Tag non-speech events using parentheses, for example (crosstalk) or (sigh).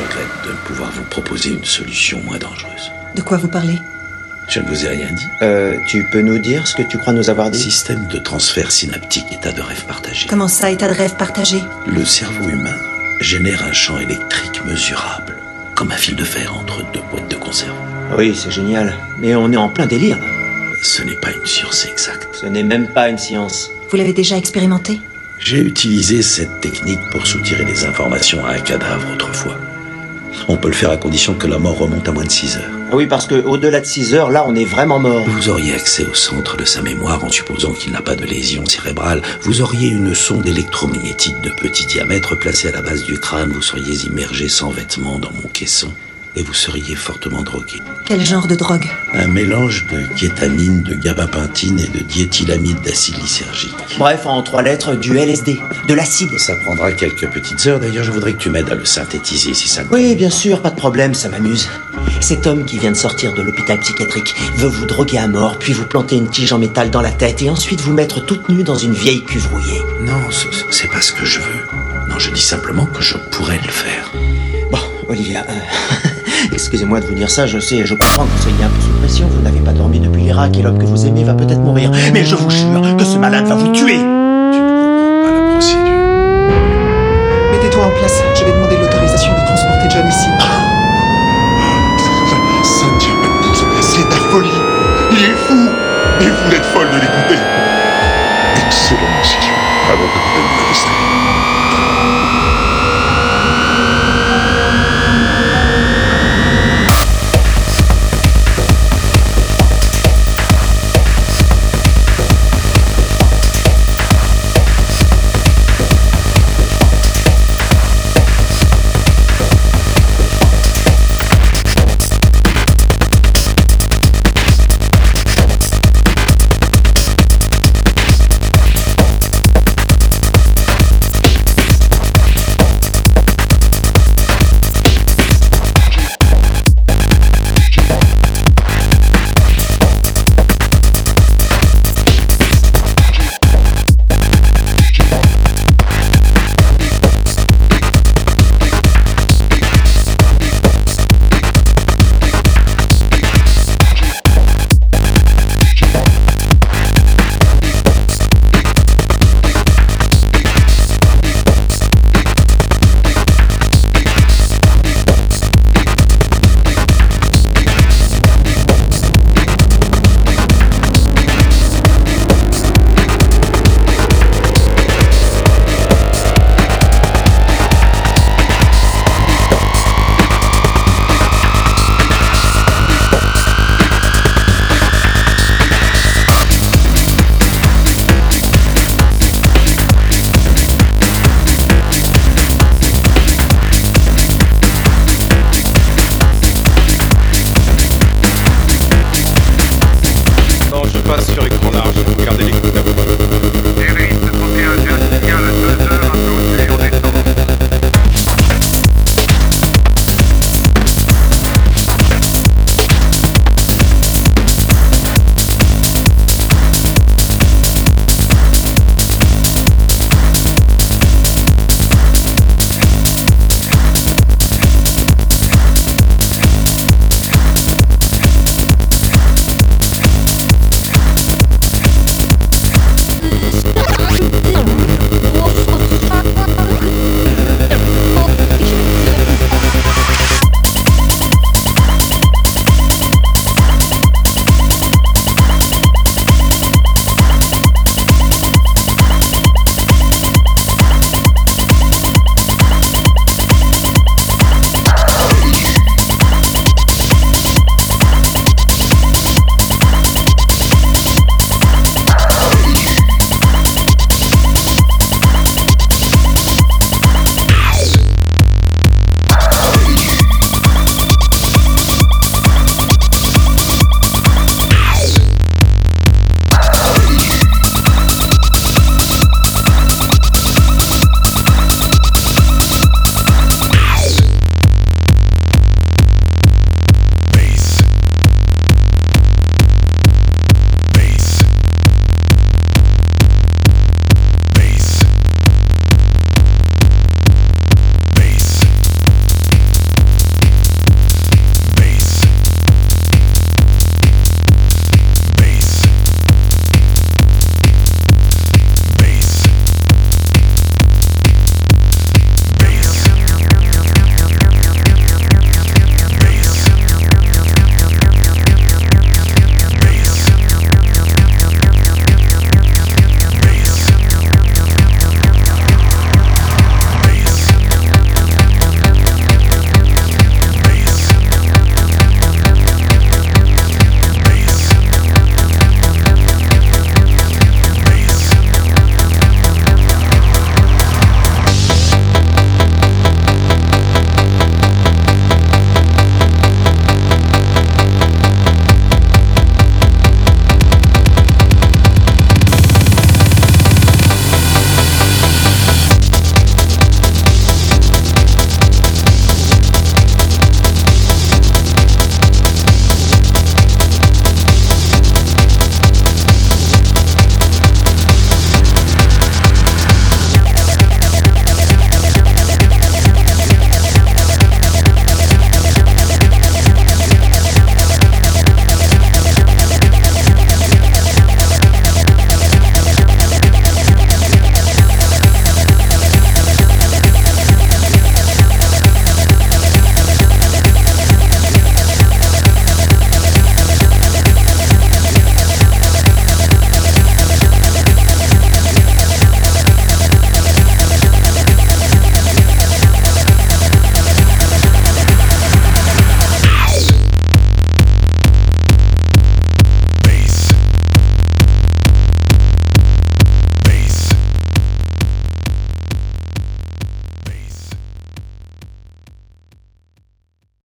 je regrette de ne pouvoir vous proposer une solution moins dangereuse. De quoi vous parlez? Je ne vous ai rien dit. Euh, tu peux nous dire ce que tu crois nous avoir dit? Système de transfert synaptique, état de rêve partagé. Comment ça, état de rêve partagé? Le cerveau humain génère un champ électrique mesurable, comme un fil de fer entre deux boîtes de conserve. Oui, c'est génial. Mais on est en plein délire. Ce n'est pas une science exacte. Ce n'est même pas une science. Vous l'avez déjà expérimenté? J'ai utilisé cette technique pour soutirer des informations à un cadavre autrefois. On peut le faire à condition que la mort remonte à moins de 6 heures. Oui, parce que au-delà de 6 heures, là, on est vraiment mort. Vous auriez accès au centre de sa mémoire en supposant qu'il n'a pas de lésion cérébrale. Vous auriez une sonde électromagnétique de petit diamètre placée à la base du crâne. Vous seriez immergé sans vêtements dans mon caisson. Et vous seriez fortement drogué. Quel genre de drogue? Un mélange de kétamine, de gabapentine et de diéthylamide d'acide lysergique. Bref, en trois lettres, du LSD, de l'acide. Ça prendra quelques petites heures. D'ailleurs, je voudrais que tu m'aides à le synthétiser si ça te Oui, bien sûr, pas de problème, ça m'amuse. Cet homme qui vient de sortir de l'hôpital psychiatrique veut vous droguer à mort, puis vous planter une tige en métal dans la tête et ensuite vous mettre toute nue dans une vieille cuve rouillée. Non, ce- ce- c'est pas ce que je veux. Non, je dis simplement que je pourrais le faire. Bon, Olivia, euh, (laughs) excusez-moi de vous dire ça, je sais, je comprends que vous soyez un peu sous pression, vous n'avez pas dormi depuis l'Irak et l'homme que vous aimez va peut-être mourir. Mais je vous jure que ce malade va vous tuer Tu ne comprends pas la procédure. Mettez-toi en place, je vais demander l'autorisation de transporter John ici. Ça ne tient pas debout, c'est de la folie. Il est fou. Et vous êtes folle de l'écouter. Excellente décision. Alors que